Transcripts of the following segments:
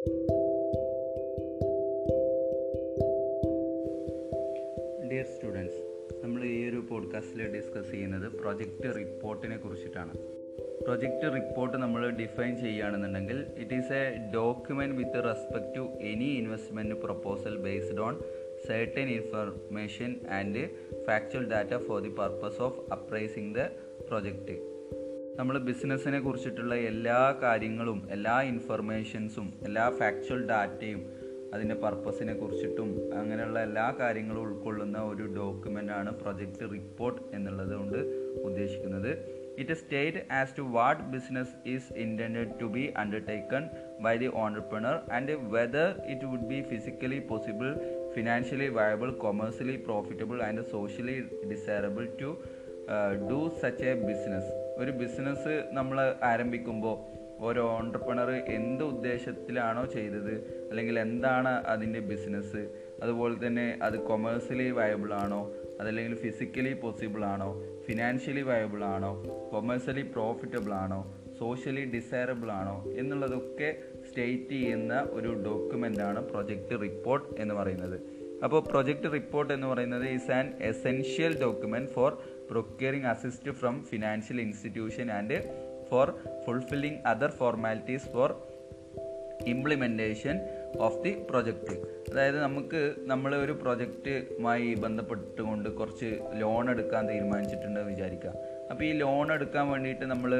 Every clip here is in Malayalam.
ഡിയർ സ്റ്റുഡൻസ് നമ്മൾ ഈ ഒരു പോഡ്കാസ്റ്റിൽ ഡിസ്കസ് ചെയ്യുന്നത് പ്രൊജക്റ്റ് റിപ്പോർട്ടിനെ കുറിച്ചിട്ടാണ്. പ്രൊജക്റ്റ് റിപ്പോർട്ട് നമ്മൾ ഡിഫൈൻ ചെയ്യുകയാണെന്നുണ്ടെങ്കിൽ it is a document with respect to any investment proposal based on certain information and factual data for the purpose of appraising the project. നമ്മൾ ബിസിനസ്സിനെ കുറിച്ചിട്ടുള്ള എല്ലാ കാര്യങ്ങളും എല്ലാ ഇൻഫർമേഷൻസും എല്ലാ ഫാക്ച്വൽ ഡാറ്റയും അതിന്റെ പർപ്പസിനെ കുറിച്ചിട്ടും അങ്ങനെയുള്ള എല്ലാ കാര്യങ്ങളും ഉൾക്കൊള്ളുന്ന ഒരു ഡോക്യുമെന്റ് ആണ് പ്രൊജക്റ്റ് റിപ്പോർട്ട് എന്നുള്ളത് കൊണ്ട് ഉദ്ദേശിക്കുന്നത്. It state as to what business is intend to be undertaken by the entrepreneur and whether it would be physically possible financially viable commercially profitable and socially desirable to do such a business ഒരു ബിസിനസ് നമ്മൾ ആരംഭിക്കുമ്പോൾ ഓരോ ഓണ്ടർപ്രണർ എന്ത് ഉദ്ദേശത്തിലാണോ ചെയ്തത് അല്ലെങ്കിൽ എന്താണ് അതിന്റെ ബിസിനസ് അതുപോലെ തന്നെ അത് കൊമേഴ്സ്യലി വയബിൾ ആണോ അതല്ലെങ്കിൽ ഫിസിക്കലി പോസിബിൾ ആണോ ഫിനാൻഷ്യലി വയബിൾ ആണോ കൊമേഴ്സ്യലി പ്രോഫിറ്റബിൾ ആണോ സോഷ്യലി ഡിസൈറബിൾ ആണോ എന്നുള്ളതൊക്കെ സ്റ്റേറ്റ് ചെയ്യുന്ന ഒരു ഡോക്യുമെന്റ് ആണ് പ്രൊജക്റ്റ് റിപ്പോർട്ട് എന്ന് പറയുന്നത്. അപ്പോൾ പ്രൊജക്റ്റ് റിപ്പോർട്ട് എന്ന് പറയുന്നത് is an essential document for procuring assist from financial institution and for fulfilling other formalities for implementation of the project അതായത് നമുക്ക് നമ്മൾ ഒരു പ്രൊജക്റ്റുമായി ബന്ധപ്പെട്ടുകൊണ്ട് കുറച്ച് ലോൺ എടുക്കാൻ തീരുമാനിച്ചിട്ടുണ്ട് വിചാരിക്കുക. അപ്പോൾ ഈ ലോൺ എടുക്കാൻ വേണ്ടിയിട്ട് നമ്മൾ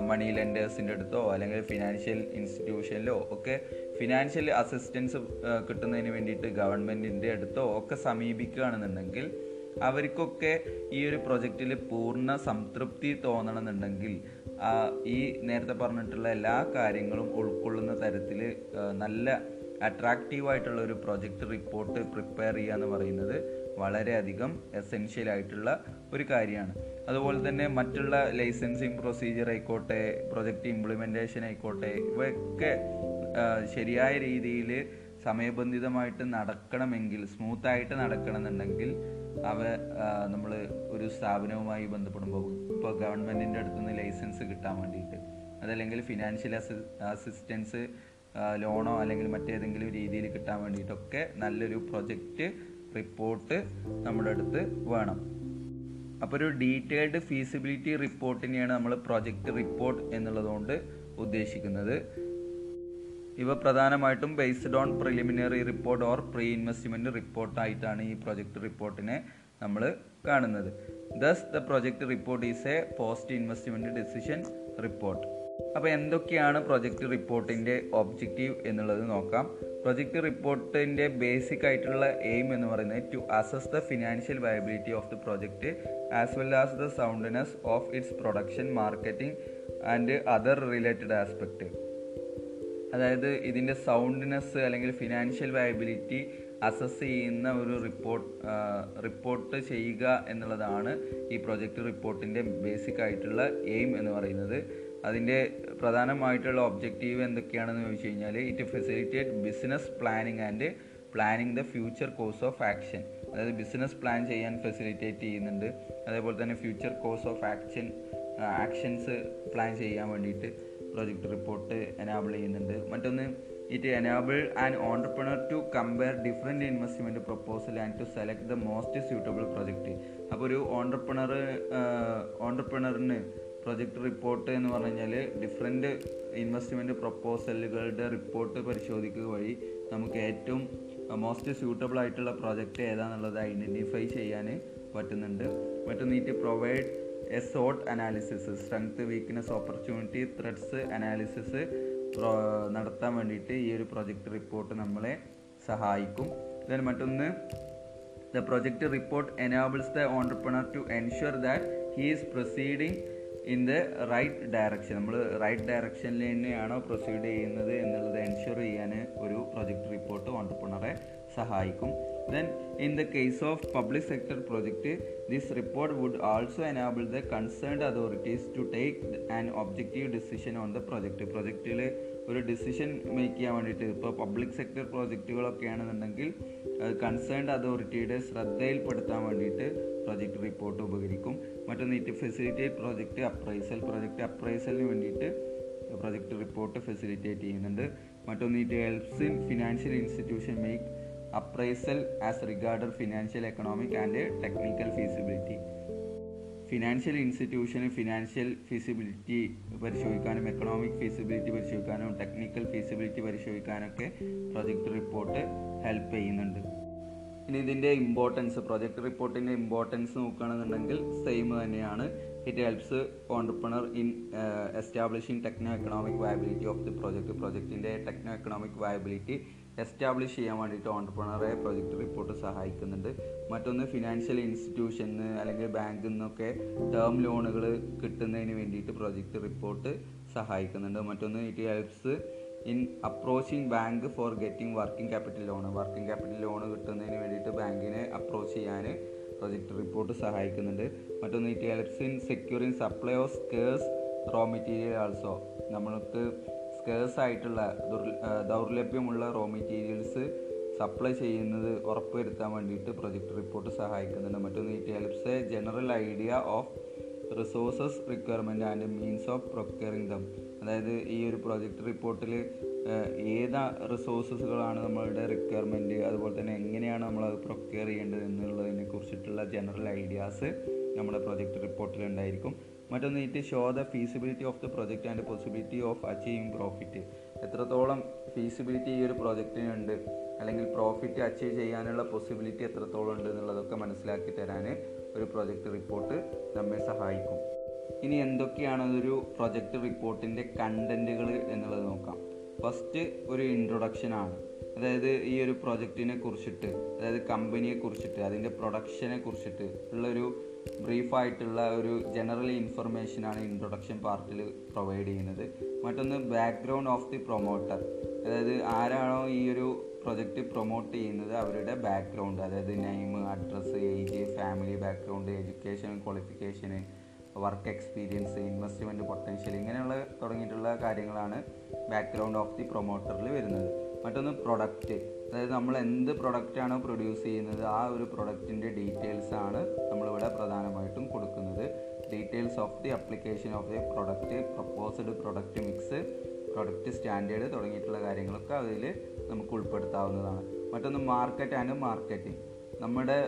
മണി ലെൻഡേഴ്സിന്റെ അടുത്തോ അല്ലെങ്കിൽ ഫിനാൻഷ്യൽ ഇൻസ്റ്റിറ്റ്യൂഷനിലോ ഒക്കെ ഫിനാൻഷ്യൽ അസിസ്റ്റൻസ് കിട്ടുന്നതിന് വേണ്ടിയിട്ട് ഗവൺമെന്റിന്റെ അടുത്തോ ഒക്കെ സമീപിക്കുകയാണെന്നുണ്ടെങ്കിൽ അവർക്കൊക്കെ ഈ ഒരു പ്രൊജക്റ്റിൽ പൂർണ സംതൃപ്തി തോന്നണമെന്നുണ്ടെങ്കിൽ ഈ നേരത്തെ പറഞ്ഞിട്ടുള്ള എല്ലാ കാര്യങ്ങളും ഉൾക്കൊള്ളുന്ന തരത്തിൽ നല്ല അട്രാക്റ്റീവായിട്ടുള്ള ഒരു പ്രൊജക്റ്റ് റിപ്പോർട്ട് പ്രിപ്പയർ ചെയ്യുക എന്ന് പറയുന്നത് വളരെയധികം എസെൻഷ്യൽ ആയിട്ടുള്ള ഒരു കാര്യമാണ്. അതുപോലെ തന്നെ മറ്റുള്ള ലൈസൻസിങ് പ്രൊസീജിയർ ആയിക്കോട്ടെ പ്രൊജക്റ്റ് ഇംപ്ലിമെന്റേഷൻ ആയിക്കോട്ടെ ഇവയൊക്കെ ശരിയായ രീതിയിൽ സമയബന്ധിതമായിട്ട് നടക്കണമെങ്കിൽ സ്മൂത്തായിട്ട് നടക്കണമെന്നുണ്ടെങ്കിൽ അവ നമ്മൾ ഒരു സ്ഥാപനവുമായി ബന്ധപ്പെടുമ്പോൾ ഇപ്പോൾ ഗവൺമെന്റിന്റെ അടുത്ത് നിന്ന് ലൈസൻസ് കിട്ടാൻ വേണ്ടിയിട്ട്. അതല്ലെങ്കിൽ ഫിനാൻഷ്യൽ അസി അസിസ്റ്റൻസ് ലോണോ അല്ലെങ്കിൽ മറ്റേതെങ്കിലും രീതിയിൽ കിട്ടാൻ വേണ്ടിയിട്ടൊക്കെ നല്ലൊരു പ്രൊജക്റ്റ് റിപ്പോർട്ട് നമ്മുടെ അടുത്ത് വേണം. അപ്പോൾ ഒരു ഡീറ്റെയിൽഡ് ഫീസിബിലിറ്റി റിപ്പോർട്ടിനെയാണ് നമ്മൾ പ്രൊജക്റ്റ് റിപ്പോർട്ട് എന്നുള്ളതുകൊണ്ട് ഉദ്ദേശിക്കുന്നത്. ഇവ പ്രധാനമായിട്ടും based on preliminary report or pre investment റിപ്പോർട്ടായിട്ടാണ് ഈ പ്രൊജക്റ്റ് റിപ്പോർട്ടിനെ നമ്മൾ കാണുന്നത്. Thus the project report is a post investment decision report അപ്പോൾ എന്തൊക്കെയാണ് പ്രൊജക്റ്റ് റിപ്പോർട്ടിന്റെ ഒബ്ജക്റ്റീവ് എന്നുള്ളത് നോക്കാം. പ്രൊജക്റ്റ് റിപ്പോർട്ടിന്റെ ബേസിക് ആയിട്ടുള്ള എയിം എന്ന് പറയുന്നത് to assess the financial viability of the project as well as the soundness of its production marketing and other related aspect അതായത് ഇതിന്റെ സൗണ്ട്നെസ് അല്ലെങ്കിൽ ഫിനാൻഷ്യൽ വയബിലിറ്റി അസസ് ചെയ്യുന്ന ഒരു റിപ്പോർട്ട് റിപ്പോർട്ട് ചെയ്യുക എന്നുള്ളതാണ് ഈ പ്രൊജക്റ്റ് റിപ്പോർട്ടിന്റെ ബേസിക് ആയിട്ടുള്ള എയിം എന്ന് പറയുന്നത്. അതിന്റെ പ്രധാനമായിട്ടുള്ള ഒബ്ജക്റ്റീവ് എന്തൊക്കെയാണെന്ന് ചോദിച്ചു കഴിഞ്ഞാൽ it facilitate business planning and planning the future course of action അതായത് ബിസിനസ് പ്ലാൻ ചെയ്യാൻ ഫെസിലിറ്റേറ്റ് ചെയ്യുന്നുണ്ട്. അതേപോലെ തന്നെ future course of action actions plan ചെയ്യാൻ വേണ്ടിയിട്ട്. പ്രൊജക്റ്റ് റിപ്പോർട്ട് എനാബിൾ ചെയ്യുന്നുണ്ട്. മറ്റൊന്ന് it enable and entrepreneur to compare different investment proposal and to select the most suitable project അപ്പോൾ ഒരു ഓണ്ടർപ്രണർ ഓണ്ടർപ്രണറിന് പ്രൊജക്ട് റിപ്പോർട്ട് എന്ന് പറഞ്ഞു കഴിഞ്ഞാൽ ഡിഫറെന്റ് ഇൻവെസ്റ്റ്മെന്റ് പ്രൊപ്പോസലുകളുടെ റിപ്പോർട്ട് പരിശോധിക്കുക വഴി നമുക്ക് ഏറ്റവും മോസ്റ്റ് സ്യൂട്ടബിൾ ആയിട്ടുള്ള പ്രോജക്റ്റ് ഏതാണെന്നുള്ളത് ഐഡന്റിഫൈ ചെയ്യാൻ പറ്റുന്നുണ്ട്. മറ്റൊന്ന് it provide a analysis strength weakness opportunity threats analysis നടത്താൻ വേണ്ടിയിട്ട് ഈ ഒരു പ്രൊജക്റ്റ് റിപ്പോർട്ട് നമ്മളെ സഹായിക്കും. ദെൻ മറ്റൊന്ന് the project report enables the entrepreneur to ensure that he is proceeding in the right direction നമ്മൾ റൈറ്റ് ഡയറക്ഷനിൽ തന്നെയാണോ പ്രൊസീഡ് ചെയ്യുന്നത് എന്നുള്ളത് എൻഷുർ ചെയ്യാൻ ഒരു പ്രൊജക്റ്റ് റിപ്പോർട്ട് ഓണ്ടർപ്രണറെ സഹായിക്കും. Then in the case of public sector project this report would also enable the concerned authorities to take an objective decision on the project. പ്രൊജക്റ്റിൽ ഒരു ഡിസിഷൻ മേക്ക് ചെയ്യാൻ വേണ്ടിയിട്ട് ഇപ്പോൾ പബ്ലിക് സെക്ടർ പ്രോജക്റ്റുകളൊക്കെ ആണെന്നുണ്ടെങ്കിൽ കൺസേൺഡ് അതോറിറ്റിയുടെ ശ്രദ്ധയിൽപ്പെടുത്താൻ വേണ്ടിയിട്ട് പ്രൊജക്റ്റ് റിപ്പോർട്ട് ഉപകരിക്കും. മറ്റൊന്ന് it facilitate project appraisal project അപ്രൈസലിന് വേണ്ടിയിട്ട് പ്രൊജക്റ്റ് റിപ്പോർട്ട് ഫെസിലിറ്റേറ്റ് ചെയ്യുന്നുണ്ട്. മറ്റൊന്ന് it helps in financial institution make appraisal as regards financial economic and technical feasibility. Financial ഇൻസ്റ്റിറ്റ്യൂഷന് financial feasibility പരിശോധിക്കാനും എക്കണോമിക് ഫീസിബിലിറ്റി പരിശോധിക്കാനും ടെക്നിക്കൽ ഫീസിബിലിറ്റി പരിശോധിക്കാനൊക്കെ പ്രൊജക്ട് റിപ്പോർട്ട് ഹെൽപ്പ് ചെയ്യുന്നുണ്ട്. ഇനി ഇതിന്റെ ഇമ്പോർട്ടൻസ് പ്രൊജക്ട് റിപ്പോർട്ടിന്റെ ഇമ്പോർട്ടൻസ് നോക്കുകയാണെന്നുണ്ടെങ്കിൽ സെയിം തന്നെയാണ്. It helps entrepreneur in establishing techno economic viability of the project പ്രൊജക്റ്റിന്റെ ടെക്നോ എക്കണോമിക് വയബിലിറ്റി എസ്റ്റാബ്ലിഷ് ചെയ്യാൻ വേണ്ടിയിട്ട് ഓണ്ടർപ്രണറെ പ്രൊജക്ട് റിപ്പോർട്ട് സഹായിക്കുന്നുണ്ട്. മറ്റൊന്ന് ഫിനാൻഷ്യൽ ഇൻസ്റ്റിറ്റ്യൂഷന് അല്ലെങ്കിൽ ബാങ്കിൽ നിന്നൊക്കെ ടേം ലോണുകൾ കിട്ടുന്നതിന് വേണ്ടിയിട്ട് പ്രൊജക്ട് റിപ്പോർട്ട് സഹായിക്കുന്നുണ്ട്. മറ്റൊന്ന് it helps in approaching bank for getting working capital loan working capital loan കിട്ടുന്നതിന് വേണ്ടിയിട്ട് ബാങ്കിനെ അപ്രോച്ച് ചെയ്യാൻ പ്രൊജക്ട് റിപ്പോർട്ട് സഹായിക്കുന്നുണ്ട്. മറ്റൊന്ന് it helps in securing supply of scarce raw material also നമ്മൾക്ക് സ്കേഴ്സ് ആയിട്ടുള്ള ദൗർലഭ്യമുള്ള റോ മെറ്റീരിയൽസ് സപ്ലൈ ചെയ്യുന്നത് ഉറപ്പുവരുത്താൻ വേണ്ടിയിട്ട് പ്രൊജക്ട് റിപ്പോർട്ട് സഹായിക്കുന്നുണ്ട്. മറ്റൊന്ന് it helps a general idea of resources requirement and means of procuring them അതായത് ഈ ഒരു പ്രൊജക്ട് റിപ്പോർട്ടിൽ ഏത് റിസോഴ്സസുകളാണ് നമ്മളുടെ റിക്വയർമെന്റ് അതുപോലെ തന്നെ എങ്ങനെയാണ് നമ്മൾ അത് പ്രൊക്യർ ചെയ്യേണ്ടത് എന്നുള്ളതിനെ കുറിച്ചിട്ടുള്ള ജനറൽ ഐഡിയാസ് നമ്മുടെ പ്രൊജക്ട് റിപ്പോർട്ടിൽ ഉണ്ടായിരിക്കും. മറ്റൊന്ന് it show the feasibility of the project and possibility of achieving profit എത്രത്തോളം ഫീസിബിലിറ്റി ഈ ഒരു പ്രൊജക്റ്റിനുണ്ട് അല്ലെങ്കിൽ പ്രോഫിറ്റ് അച്ചീവ് ചെയ്യാനുള്ള പോസിബിലിറ്റി എത്രത്തോളം ഉണ്ട് എന്നുള്ളതൊക്കെ മനസ്സിലാക്കി തരാൻ ഒരു പ്രൊജക്റ്റ് റിപ്പോർട്ട് നമ്മെ സഹായിക്കും. ഇനി എന്തൊക്കെയാണ് ഒരു പ്രൊജക്റ്റ് റിപ്പോർട്ടിന്റെ കണ്ടന്റുകൾ എന്നുള്ളത് നോക്കാം. ഫസ്റ്റ് ഒരു ഇൻട്രൊഡക്ഷനാണ് അതായത് ഈ ഒരു പ്രൊജക്റ്റിനെ കുറിച്ചിട്ട് അതായത് കമ്പനിയെ കുറിച്ചിട്ട് അതിന്റെ പ്രൊഡക്ഷനെ കുറിച്ചിട്ട് ഉള്ളൊരു ബ്രീഫായിട്ടുള്ള ഒരു ജനറൽ ഇൻഫർമേഷനാണ് ഇൻട്രൊഡക്ഷൻ പാർട്ടിൽ പ്രൊവൈഡ് ചെയ്യുന്നത്. മറ്റൊന്ന് ബാക്ക്ഗ്രൗണ്ട് ഓഫ് ദി പ്രൊമോട്ടർ അതായത് ആരാണോ ഈ ഒരു പ്രൊജക്റ്റ് പ്രൊമോട്ട് ചെയ്യുന്നത് അവരുടെ ബാക്ക്ഗ്രൗണ്ട് അതായത് name address age family background education qualification work experience investment potential ഇങ്ങനെയുള്ള തുടങ്ങിയിട്ടുള്ള കാര്യങ്ങളാണ് ബാക്ക്ഗ്രൗണ്ട് ഓഫ് ദി പ്രൊമോട്ടറിൽ വരുന്നത്. മറ്റൊന്ന് പ്രൊഡക്റ്റ് അതായത് നമ്മൾ എന്ത് പ്രൊഡക്റ്റാണോ പ്രൊഡ്യൂസ് ചെയ്യുന്നത് ആ ഒരു പ്രൊഡക്റ്റിന്റെ ഡീറ്റെയിൽസ് ആണ് നമ്മളിവിടെ പ്രധാനമായിട്ടും കൊടുക്കുന്നത്. Details of the application of the product proposed product mix product standard തുടങ്ങിയിട്ടുള്ള കാര്യങ്ങളൊക്കെ അതിൽ നമുക്ക് ഉൾപ്പെടുത്താവുന്നതാണ്. മറ്റൊന്ന് മാർക്കറ്റ് ആൻഡ് മാർക്കറ്റിംഗ് നമ്മുടെ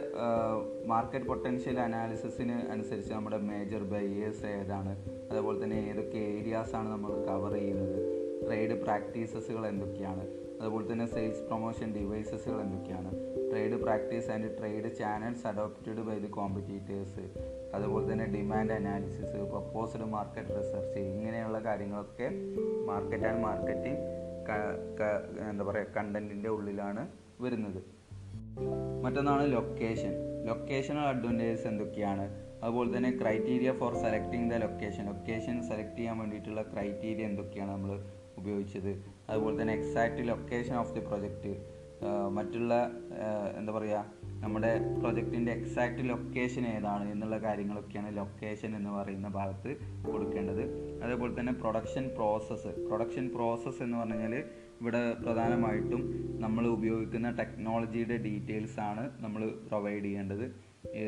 മാർക്കറ്റ് പൊട്ടൻഷ്യൽ അനാലിസിസിന് അനുസരിച്ച് നമ്മുടെ മേജർ ബയേഴ്സ് ഏതാണ്? അതുപോലെ തന്നെ ഏതൊക്കെ ഏരിയാസാണ് നമ്മൾ കവർ ചെയ്യുന്നത്? ട്രേഡ് പ്രാക്ടീസസുകൾ എന്തൊക്കെയാണ്? അതുപോലെ തന്നെ സെയിൽസ് പ്രൊമോഷൻ ഡിവൈസസുകൾ എന്തൊക്കെയാണ്? Trade practice and trade channels adopted by the competitors അതുപോലെ തന്നെ demand analysis proposed market research ഇങ്ങനെയുള്ള കാര്യങ്ങളൊക്കെ മാർക്കറ്റ് ആൻഡ് മാർക്കറ്റിംഗ് എന്താ പറയുക കണ്ടന്റിന്റെ ഉള്ളിലാണ് വരുന്നത്. മറ്റൊന്നാണ് ലൊക്കേഷൻ ലൊക്കേഷണൽ അഡ്വാന്റേജസ് എന്തൊക്കെയാണ്? അതുപോലെ തന്നെ criteria for selecting the location location select ചെയ്യാൻ വേണ്ടിയിട്ടുള്ള ക്രൈറ്റീരിയ എന്തൊക്കെയാണ് നമ്മൾ ഉപയോഗിച്ചത്? അതുപോലെ തന്നെ exact location of the project മറ്റുള്ള എന്താ പറയുക നമ്മുടെ പ്രൊജക്റ്റിന്റെ എക്സാക്റ്റ് ലൊക്കേഷൻ ഏതാണ് എന്നുള്ള കാര്യങ്ങളൊക്കെയാണ് ലൊക്കേഷൻ എന്ന് പറയുന്ന ഭാഗത്ത് കൊടുക്കേണ്ടത്. അതേപോലെ തന്നെ പ്രൊഡക്ഷൻ പ്രോസസ്സ് പ്രൊഡക്ഷൻ പ്രോസസ്സ് എന്ന് പറഞ്ഞു കഴിഞ്ഞാൽ ഇവിടെ പ്രധാനമായിട്ടും നമ്മൾ ഉപയോഗിക്കുന്ന ടെക്നോളജിയുടെ ഡീറ്റെയിൽസ് ആണ് നമ്മൾ പ്രൊവൈഡ് ചെയ്യേണ്ടത്.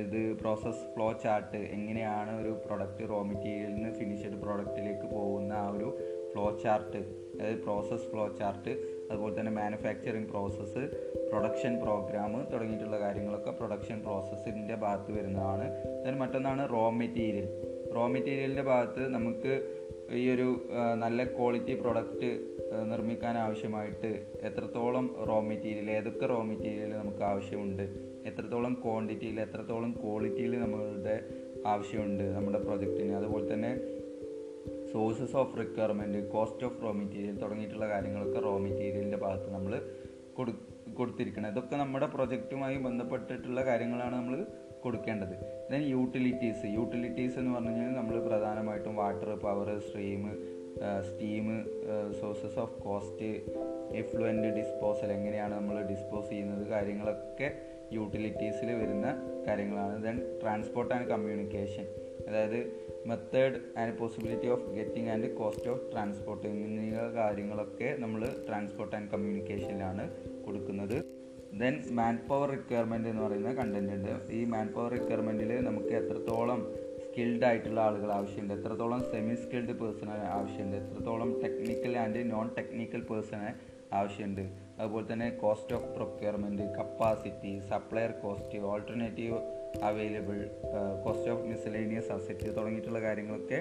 ഇത് പ്രോസസ് ഫ്ലോ ചാർട്ട് എങ്ങനെയാണ് ഒരു പ്രൊഡക്റ്റ് റോ മെറ്റീരിയലിൽ നിന്ന് ഫിനിഷ്ഡ് പ്രോഡക്റ്റിലേക്ക് പോകുന്ന ആ ഒരു ഫ്ലോ ചാർട്ട് അതായത് പ്രോസസ് ഫ്ലോ ചാർട്ട് അതുപോലെ തന്നെ മാനുഫാക്ചറിങ് പ്രോസസ്സ് പ്രൊഡക്ഷൻ പ്രോഗ്രാം തുടങ്ങിയിട്ടുള്ള കാര്യങ്ങളൊക്കെ പ്രൊഡക്ഷൻ പ്രോസസ്സിന്റെ ഭാഗത്ത് വരുന്നതാണ്. then മറ്റൊന്നാണ് റോ മെറ്റീരിയൽ റോ മെറ്റീരിയലിന്റെ ഭാഗത്ത് നമുക്ക് ഈ ഒരു നല്ല ക്വാളിറ്റി പ്രൊഡക്റ്റ് നിർമ്മിക്കാൻ ആവശ്യമായിട്ട് എത്രത്തോളം റോ മെറ്റീരിയൽ ഏതൊക്കെ റോ മെറ്റീരിയൽ നമുക്ക് ആവശ്യമുണ്ട് എത്രത്തോളം ക്വാണ്ടിറ്റിയിൽ എത്രത്തോളം ക്വാളിറ്റിയിൽ നമ്മളുടെ ആവശ്യമുണ്ട് നമ്മുടെ പ്രൊജക്റ്റിന് അതുപോലെ തന്നെ sources of requirement cost of raw material തുടങ്ങിയിട്ടുള്ള കാര്യങ്ങളൊക്കെ റോ മെറ്റീരിയലിന്റെ ഭാഗത്ത് നമ്മൾ കൊടു കൊടുത്തിരിക്കണം. ഇതൊക്കെ നമ്മുടെ പ്രൊജക്റ്റുമായി ബന്ധപ്പെട്ടിട്ടുള്ള കാര്യങ്ങളാണ് നമ്മൾ കൊടുക്കേണ്ടത്. ദെൻ യൂട്ടിലിറ്റീസ് യൂട്ടിലിറ്റീസ് എന്ന് പറഞ്ഞു കഴിഞ്ഞാൽ നമ്മൾ പ്രധാനമായിട്ടും water power stream steam sources of cost effluent disposal എങ്ങനെയാണ് നമ്മൾ ഡിസ്പോസ് ചെയ്യുന്നത് കാര്യങ്ങളൊക്കെ യൂട്ടിലിറ്റീസിൽ വരുന്ന കാര്യങ്ങളാണ്. ദെൻ ട്രാൻസ്പോർട്ട് ആൻഡ് കമ്മ്യൂണിക്കേഷൻ അതായത് method and possibility of getting and cost of transport എന്നിവ കാര്യങ്ങളൊക്കെ നമ്മൾ ട്രാൻസ്പോർട്ട് ആൻഡ് കമ്മ്യൂണിക്കേഷനിലാണ് കൊടുക്കുന്നത്. ദെൻ മാൻ പവർ റിക്വയർമെന്റ് എന്ന് പറയുന്ന കണ്ടന്റ് ഉണ്ട്. ഈ മാൻ പവർ റിക്വയർമെന്റിൽ നമുക്ക് എത്രത്തോളം സ്കിൽഡ് ആയിട്ടുള്ള ആളുകൾ ആവശ്യമുണ്ട് എത്രത്തോളം സെമി സ്കിൽഡ് പേഴ്സണെ ആവശ്യമുണ്ട് എത്രത്തോളം ടെക്നിക്കൽ ആൻഡ് നോൺ ടെക്നിക്കൽ പേഴ്സണെ ആവശ്യമുണ്ട്. അതുപോലെ തന്നെ cost of procurement capacity supplier cost alternative available cost of miscellaneous asset തുടങ്ങിയിട്ടുള്ള കാര്യങ്ങളൊക്കെ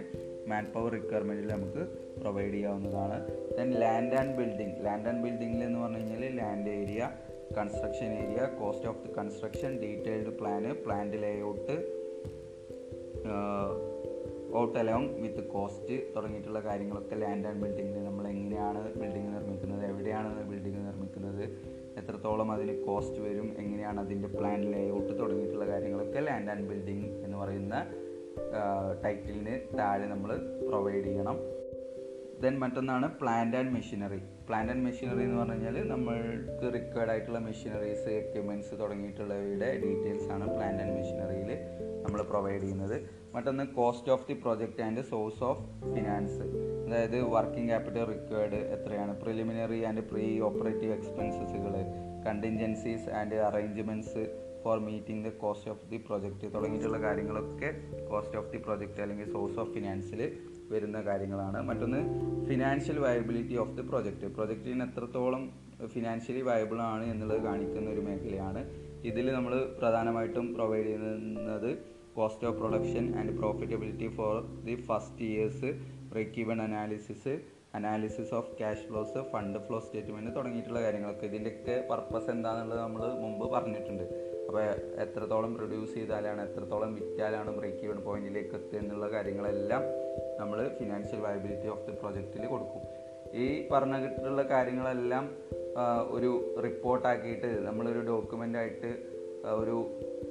മാൻ പവർ റിക്വയർമെന്റിൽ നമുക്ക് പ്രൊവൈഡ് ചെയ്യാവുന്നതാണ്. Then land and building land and ബിൽഡിങ്ങിൽ എന്ന് പറഞ്ഞു കഴിഞ്ഞാൽ land area construction area cost of the construction detailed plan plant layout out along with cost തുടങ്ങിയിട്ടുള്ള കാര്യങ്ങളൊക്കെ ലാൻഡ് ആൻഡ് ബിൽഡിങ്ങിൽ നമ്മൾ എങ്ങനെയാണ് ബിൽഡിംഗ് നിർമ്മിക്കുന്നത് എവിടെയാണ് ബിൽഡിംഗ് നിർമ്മിക്കുന്നത് എത്രത്തോളം അതിന് കോസ്റ്റ് വരും എങ്ങനെയാണ് അതിന്റെ പ്ലാൻ ലേഔട്ട് തുടങ്ങിയിട്ടുള്ള കാര്യങ്ങളൊക്കെ ലാൻഡ് ആൻഡ് ബിൽഡിംഗ് എന്ന് പറയുന്ന ടൈറ്റിലിന് താഴെ നമ്മൾ പ്രൊവൈഡ് ചെയ്യണം. ദെൻ മറ്റൊന്നാണ് plant and machinery plant and machinery എന്ന് പറഞ്ഞു കഴിഞ്ഞാൽ നമ്മൾക്ക് റിക്വയർഡ് ആയിട്ടുള്ള മെഷീനറീസ് എക്യുപ്മെന്റ്സ് തുടങ്ങിയിട്ടുള്ളവയുടെ ഡീറ്റെയിൽസ് ആണ് പ്ലാന്റ് ആൻഡ് മെഷീനറിയിൽ നമ്മൾ പ്രൊവൈഡ് ചെയ്യുന്നത്. മറ്റൊന്ന് cost of the project and source of finance അതായത് വർക്കിംഗ് ക്യാപിറ്റൽ റിക്വയർഡ് എത്രയാണ്? Preliminary and pre operative എക്സ്പെൻസസുകൾ contingencies and arrangements for meeting the cost of the project തുടങ്ങിയിട്ടുള്ള കാര്യങ്ങളൊക്കെ കോസ്റ്റ് ഓഫ് ദി പ്രൊജക്റ്റ് അല്ലെങ്കിൽ സോഴ്സ് ഓഫ് ഫിനാൻസിൽ വരുന്ന കാര്യങ്ങളാണ്. മറ്റൊന്ന് financial viability of the project പ്രൊജക്റ്റിന് എത്രത്തോളം ഫിനാൻഷ്യലി വയബിൾ ആണ് എന്നുള്ളത് കാണിക്കുന്ന ഒരു മേഖലയാണ്. ഇതിൽ നമ്മൾ പ്രധാനമായിട്ടും പ്രൊവൈഡ് ചെയ്യുന്നത് cost of production and profitability for the first years break even analysis analysis of cash flows fund flow statement തുടങ്ങിയിട്ടുള്ള കാര്യങ്ങളൊക്കെ. ഇതിന്റെയൊക്കെ പർപ്പസ് എന്താണെന്നുള്ളത് നമ്മൾ മുമ്പ് പറഞ്ഞിട്ടുണ്ട്. അപ്പോൾ എത്രത്തോളം പ്രൊഡ്യൂസ് ചെയ്താലാണ് എത്രത്തോളം വിറ്റാലാണ് ബ്രേക്ക് ഈവൺ പോയിന്റിലേക്ക് എത്തുക എന്നുള്ള കാര്യങ്ങളെല്ലാം നമ്മൾ ഫിനാൻഷ്യൽ വയബിലിറ്റി ഓഫ് ദി പ്രൊജക്റ്റിൽ കൊടുക്കും. ഈ പറഞ്ഞിട്ടുള്ള കാര്യങ്ങളെല്ലാം ഒരു റിപ്പോർട്ടാക്കിയിട്ട് നമ്മളൊരു ഡോക്യുമെന്റായിട്ട് ഒരു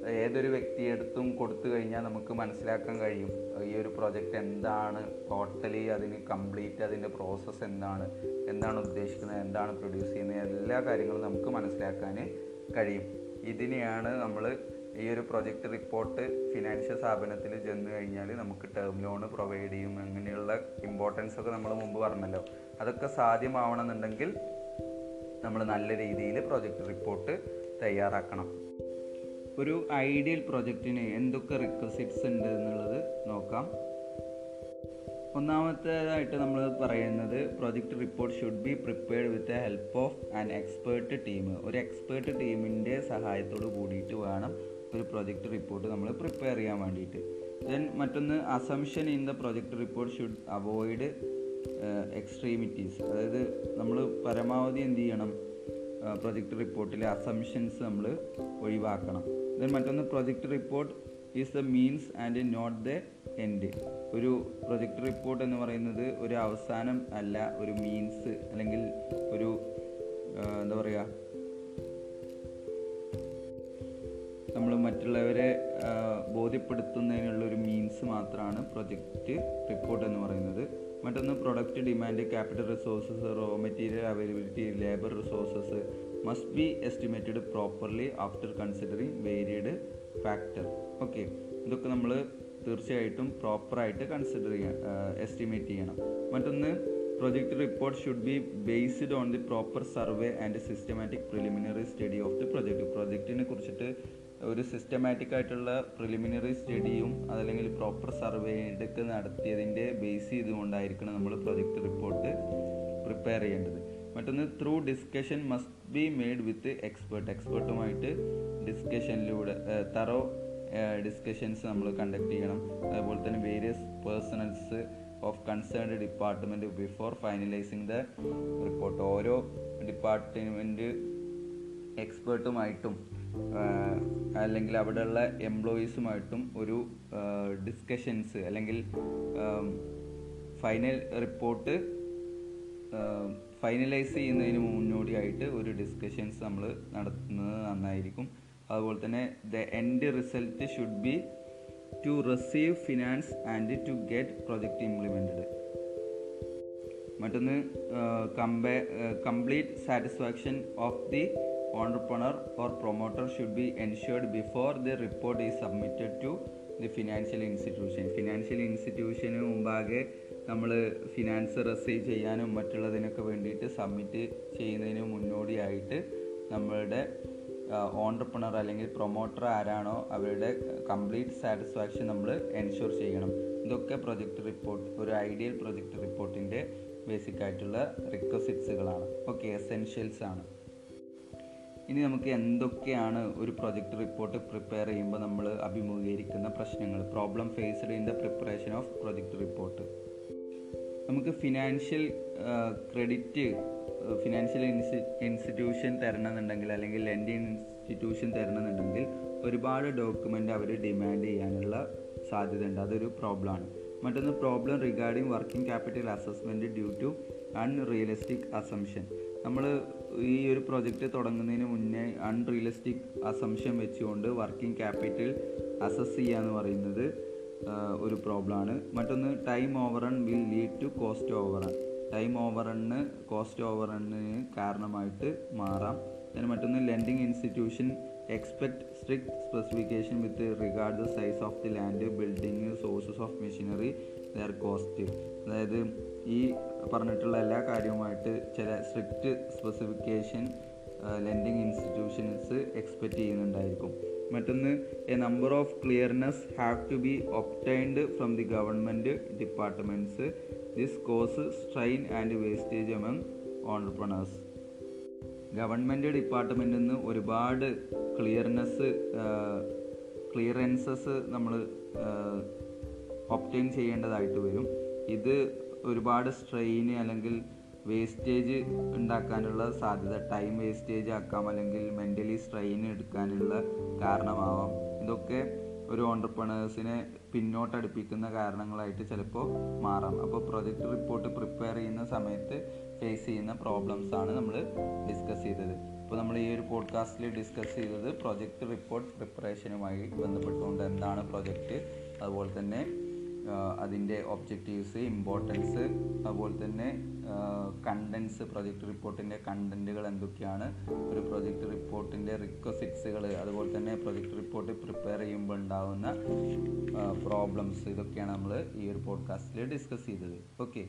ഏതൊരു വ്യക്തിയെടുത്തും കൊടുത്തു കഴിഞ്ഞാൽ നമുക്ക് മനസ്സിലാക്കാൻ കഴിയും ഈ ഒരു പ്രോജക്റ്റ് എന്താണ് ടോട്ടലി അതിന് കംപ്ലീറ്റ് അതിന്റെ പ്രോസസ്സ് എന്താണ് എന്താണ് ഉദ്ദേശിക്കുന്നത് എന്താണ് പ്രൊഡ്യൂസ് ചെയ്യുന്നത് എല്ലാ കാര്യങ്ങളും നമുക്ക് മനസ്സിലാക്കാൻ കഴിയും. ഇതിനെയാണ് നമ്മൾ ഈ ഒരു പ്രൊജക്റ്റ് റിപ്പോർട്ട് ഫിനാൻഷ്യൽ സ്ഥാപനത്തിൽ ചെന്ന് കഴിഞ്ഞാൽ നമുക്ക് ടേം ലോൺ പ്രൊവൈഡ് ചെയ്യും അങ്ങനെയുള്ള ഇമ്പോർട്ടൻസ് ഒക്കെ നമ്മൾ മുമ്പ് പറഞ്ഞല്ലോ. അതൊക്കെ സാധ്യമാവണമെന്നുണ്ടെങ്കിൽ നമ്മൾ നല്ല രീതിയിൽ പ്രൊജക്റ്റ് റിപ്പോർട്ട് തയ്യാറാക്കണം. ഒരു ഐഡിയൽ പ്രൊജക്റ്റിന് എന്തൊക്കെ റിക്വസിറ്റ്സ് ഉണ്ട് എന്നുള്ളത് നോക്കാം. ഒന്നാമത്തേതായിട്ട് നമ്മൾ പറയുന്നത് project report should be prepared with the help of an expert team ഒരു എക്സ്പേർട്ട് ടീമിന്റെ സഹായത്തോട് കൂടിയിട്ട് വേണം ഒരു പ്രൊജക്റ്റ് റിപ്പോർട്ട് നമ്മൾ പ്രിപ്പയർ ചെയ്യാൻ വേണ്ടിയിട്ട്. ദെൻ മറ്റൊന്ന് assumption in the project report should avoid extremities അതായത് നമ്മൾ പരമാവധി എന്ത് ചെയ്യണം? പ്രൊജക്റ്റ് റിപ്പോർട്ടിലെ അസംഷൻസ് നമ്മൾ ഒഴിവാക്കണം. മറ്റൊന്ന് project report is the means and not the end ഒരു പ്രൊജക്റ്റ് റിപ്പോർട്ട് എന്ന് പറയുന്നത് ഒരു അവസാനം അല്ല ഒരു മീൻസ് അല്ലെങ്കിൽ ഒരു എന്താ പറയുക നമ്മൾ മറ്റുള്ളവരെ ബോധ്യപ്പെടുത്തുന്നതിനുള്ള ഒരു മീൻസ് മാത്രമാണ് പ്രൊജക്റ്റ് റിപ്പോർട്ട് എന്ന് പറയുന്നത്. മറ്റൊന്ന് product demand capital resources raw material availability labour resources must be estimated properly after considering varied factor okay ഇതൊക്കെ നമ്മൾ തീർച്ചയായിട്ടും പ്രോപ്പറായിട്ട് കൺസിഡർ ചെയ്യാൻ എസ്റ്റിമേറ്റ് ചെയ്യണം. മറ്റൊന്ന് project report should be based on the proper survey and systematic preliminary study of the project പ്രൊജക്റ്റിനെ കുറിച്ചിട്ട് ഒരു സിസ്റ്റമാറ്റിക് ആയിട്ടുള്ള പ്രിലിമിനറി സ്റ്റഡിയും അതല്ലെങ്കിൽ പ്രോപ്പർ സർവേ ഇതൊക്കെ നടത്തിയതിന്റെ ബേസ് ചെയ്തുകൊണ്ടായിരിക്കണം നമ്മൾ പ്രൊജക്ട് റിപ്പോർട്ട് പ്രിപ്പയർ ചെയ്യേണ്ടത്. മറ്റൊന്ന് through discussion must be made with expert എക്സ്പേർട്ടുമായിട്ട് ഡിസ്കഷനിലൂടെ തറോ ഡിസ്കഷൻസ് നമ്മൾ കണ്ടക്ട് ചെയ്യണം. അതുപോലെ തന്നെ various personnels of concerned department before finalising the report ഓരോ ഡിപ്പാർട്ട്മെന്റ് എക്സ്പേർട്ടുമായിട്ടും അല്ലെങ്കിൽ അവിടെയുള്ള എംപ്ലോയീസുമായിട്ടും ഒരു ഡിസ്കഷൻസ് അല്ലെങ്കിൽ ഫൈനൽ റിപ്പോർട്ട് ഫൈനലൈസ് ചെയ്യുന്നതിന് മുന്നോടിയായിട്ട് ഒരു ഡിസ്കഷൻസ് നമ്മൾ നടത്തുന്നത് നന്നായിരിക്കും. അതുപോലെ തന്നെ the end result should be to receive finance and to get project implemented മറ്റൊന്ന് കമ്പേ complete satisfaction of the entrepreneur or promoter should be ensured before the report is submitted to the financial institution financial ഇൻസ്റ്റിറ്റ്യൂഷന് മുമ്പാകെ നമ്മൾ ഫിനാൻസ് റിസീവ് ചെയ്യാനും മറ്റുള്ളതിനൊക്കെ വേണ്ടിയിട്ട് സബ്മിറ്റ് ചെയ്യുന്നതിന് മുന്നോടിയായിട്ട് നമ്മളുടെ ഓണ്ടർപ്രണർ അല്ലെങ്കിൽ പ്രൊമോട്ടർ ആരാണോ അവരുടെ കംപ്ലീറ്റ് സാറ്റിസ്ഫാക്ഷൻ നമ്മൾ എൻഷുർ ചെയ്യണം. ഇതൊക്കെ പ്രൊജക്റ്റ് റിപ്പോർട്ട് ഒരു ഐഡിയൽ പ്രൊജക്റ്റ് റിപ്പോർട്ടിന്റെ ബേസിക് ആയിട്ടുള്ള റിക്വസിറ്റ്സുകളാണ് ഓക്കെ എസെൻഷ്യൽസ് ആണ്. ഇനി നമുക്ക് എന്തൊക്കെയാണ് ഒരു പ്രൊജക്റ്റ് റിപ്പോർട്ട് പ്രിപ്പയർ ചെയ്യുമ്പോൾ നമ്മൾ അഭിമുഖീകരിക്കുന്ന പ്രശ്നങ്ങൾ problem faced in the preparation of project report നമുക്ക് ഫിനാൻഷ്യൽ ക്രെഡിറ്റ് ഫിനാൻഷ്യൽ ഇൻസ്റ്റി ഇൻസ്റ്റിറ്റ്യൂഷൻ തരണമെന്നുണ്ടെങ്കിൽ അല്ലെങ്കിൽ ലെൻഡിങ് ഇൻസ്റ്റിറ്റ്യൂഷൻ തരണമെന്നുണ്ടെങ്കിൽ ഒരുപാട് ഡോക്യുമെന്റ് അവർ ഡിമാൻഡ് ചെയ്യാനുള്ള സാധ്യത ഉണ്ട് അതൊരു പ്രോബ്ലമാണ് മറ്റൊന്ന് problem regarding working capital assessment due to unrealistic assumption നമ്മൾ ഈ ഒരു പ്രൊജക്റ്റ് തുടങ്ങുന്നതിന് മുന്നേ അൺറിയലിസ്റ്റിക് അസംഷൻ വെച്ചുകൊണ്ട് വർക്കിംഗ് ക്യാപിറ്റൽ അസസ് ചെയ്യുക എന്ന് പറയുന്നത് ഒരു പ്രോബ്ലമാണ്. മറ്റൊന്ന് time over run will lead to cost over run time over run cost over റണ്ണിന് കാരണമായിട്ട് മാറാം. പിന്നെ മറ്റൊന്ന് lending institution expect strict specification with regard the size of the land building sources of machinery their cost അതായത് ഈ പറഞ്ഞിട്ടുള്ള എല്ലാ കാര്യവുമായിട്ട് ചില strict specification lending institutions expect ചെയ്യുന്നുണ്ടായിരിക്കും. മറ്റൊന്ന് a number of clearness have to be obtained from the government departments this cause strain and wastage among entrepreneurs government ഡിപ്പാർട്ട്മെന്റിൽ നിന്ന് ഒരുപാട് ക്ലിയർനെസ് ക്ലിയറൻസസ് നമ്മൾ ഒപ്റ്റൈൻ ചെയ്യേണ്ടതായിട്ട് വരും. ഇത് ഒരുപാട് സ്ട്രെയിന് അല്ലെങ്കിൽ വേസ്റ്റേജ് ഉണ്ടാക്കാനുള്ള സാധ്യത ടൈം വേസ്റ്റേജ് ആക്കാം അല്ലെങ്കിൽ മെന്റലി സ്ട്രെയിൻ എടുക്കാനുള്ള കാരണമാവാം. ഇതൊക്കെ ഒരു ഓണ്ടർപ്രണേഴ്സിനെ പിന്നോട്ടടുപ്പിക്കുന്ന കാരണങ്ങളായിട്ട് ചിലപ്പോൾ മാറാം. അപ്പോൾ പ്രൊജക്റ്റ് റിപ്പോർട്ട് പ്രിപ്പയർ ചെയ്യുന്ന സമയത്ത് ഫേസ് ചെയ്യുന്ന പ്രോബ്ലംസ് ആണ് നമ്മൾ ഡിസ്കസ് ചെയ്തത്. ഇപ്പോൾ നമ്മൾ ഈ ഒരു പോഡ്കാസ്റ്റിൽ ഡിസ്കസ് ചെയ്തത് പ്രൊജക്റ്റ് റിപ്പോർട്ട് പ്രിപ്പറേഷനുമായി ബന്ധപ്പെട്ടുകൊണ്ട് എന്താണ് പ്രൊജക്റ്റ് അതുപോലെ തന്നെ അതിന്റെ ഒബ്ജക്റ്റീവ്സ് ഇമ്പോർട്ടൻസ് അതുപോലെ തന്നെ കണ്ടൻസ് പ്രൊജക്റ്റ് റിപ്പോർട്ടിന്റെ കണ്ടന്റുകൾ എന്തൊക്കെയാണ്? ഒരു പ്രൊജക്റ്റ് റിപ്പോർട്ടിന്റെ റിക്വസിറ്റ്സുകൾ അതുപോലെ തന്നെ പ്രൊജക്റ്റ് റിപ്പോർട്ട് പ്രിപ്പയർ ചെയ്യുമ്പോൾ ഉണ്ടാകുന്ന പ്രോബ്ലംസ് ഇതൊക്കെയാണ് നമ്മൾ ഈ ഒരു പോഡ്കാസ്റ്റിൽ ഡിസ്കസ് ചെയ്തത്. ഓക്കെ